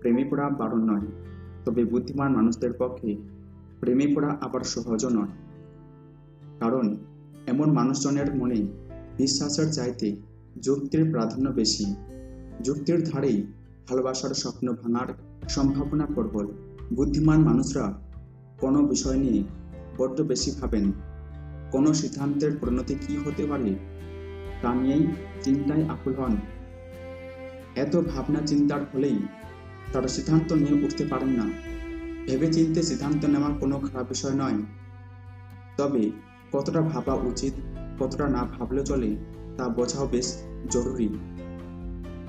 প্রেমে পড়া বারণ নয়, তবে বুদ্ধিমান মানুষদের পক্ষে প্রেমে পড়া আবার সহজও নয়। কারণ এমন মানুষজনের মনে বিশ্বাসের চাইতে যুক্তির প্রাধান্য বেশি। যুক্তির ধারেই ভালোবাসার স্বপ্ন ভাঙার সম্ভাবনা প্রবল। বুদ্ধিমান মানুষরা কোনো বিষয় নিয়ে বড্ড বেশি ভাবেন। কোনো সিদ্ধান্তের পরিণতি কী হতে পারে তা নিয়েই চিন্তায় আকুল হন। এত ভাবনা চিন্তার ফলেই তারা সিদ্ধান্ত নিয়ে উঠতে পারেন না। ভেবে চিনতে সিদ্ধান্ত নেওয়া কোনো খারাপ বিষয় নয়। তবে কতটা ভাবা উচিত, কতটা না ভাবলে চলে, তা বোঝাও বেশ জরুরি।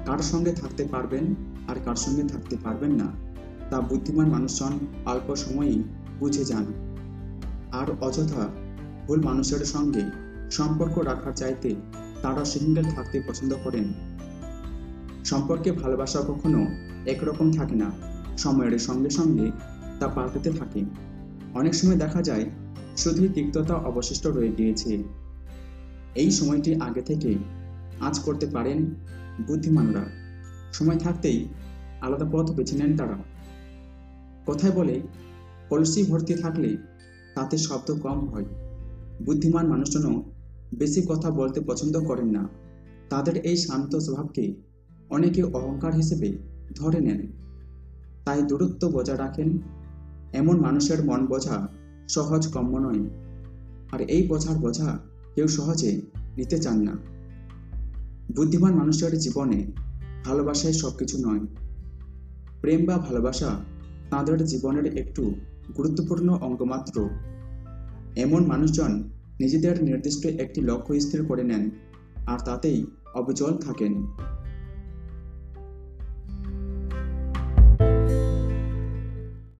কার সঙ্গে থাকতে পারবেন আর কার সঙ্গে থাকতে পারবেন না, তা বুদ্ধিমান মানুষজন অল্প সময়েই বুঝে যান। আর অযথা ভুল মানুষের সঙ্গে সম্পর্ক রাখার চাইতে তারা সিঙ্গেল থাকতে পছন্দ করেন। সম্পর্কে ভালোবাসা কখনো একরকম থাকে না। সময়ের সঙ্গে সঙ্গে তা পাল্টাতে থাকে। অনেক সময় দেখা যায়, শুধুই তিক্ততা অবশিষ্ট রয়ে গিয়েছে। এই সময়টি আগে থেকে আজ করতে পারেন বুদ্ধিমানরা। সময় থাকতেই আলাদা পথ বেছে নেন তারা। কথায় বলে কলসি ভর্তি থাকলে তাতে শব্দ কম হয়। বুদ্ধিমান মানুষজনও বেশি কথা বলতে পছন্দ করেন না। তাদের এই শান্ত স্বভাবকে অনেকে অহংকার হিসেবে ধরে নেন। তাই দূরত্ব বজায় রাখেন, এমন মানুষের মন বোঝা সহজ কম্য নয়। আর এই বোঝার বোঝা কেউ সহজে নিতে চান না। বুদ্ধিমান মানুষের জীবনে ভালোবাসায় সব কিছু নয়। প্রেম বা ভালোবাসা তাঁদের জীবনের একটু গুরুত্বপূর্ণ অঙ্গ মাত্র। এমন মানুষজন নিজেদের নির্দিষ্ট একটি লক্ষ্য স্থির করে নেন, আর তাতেই অবিচল থাকেন।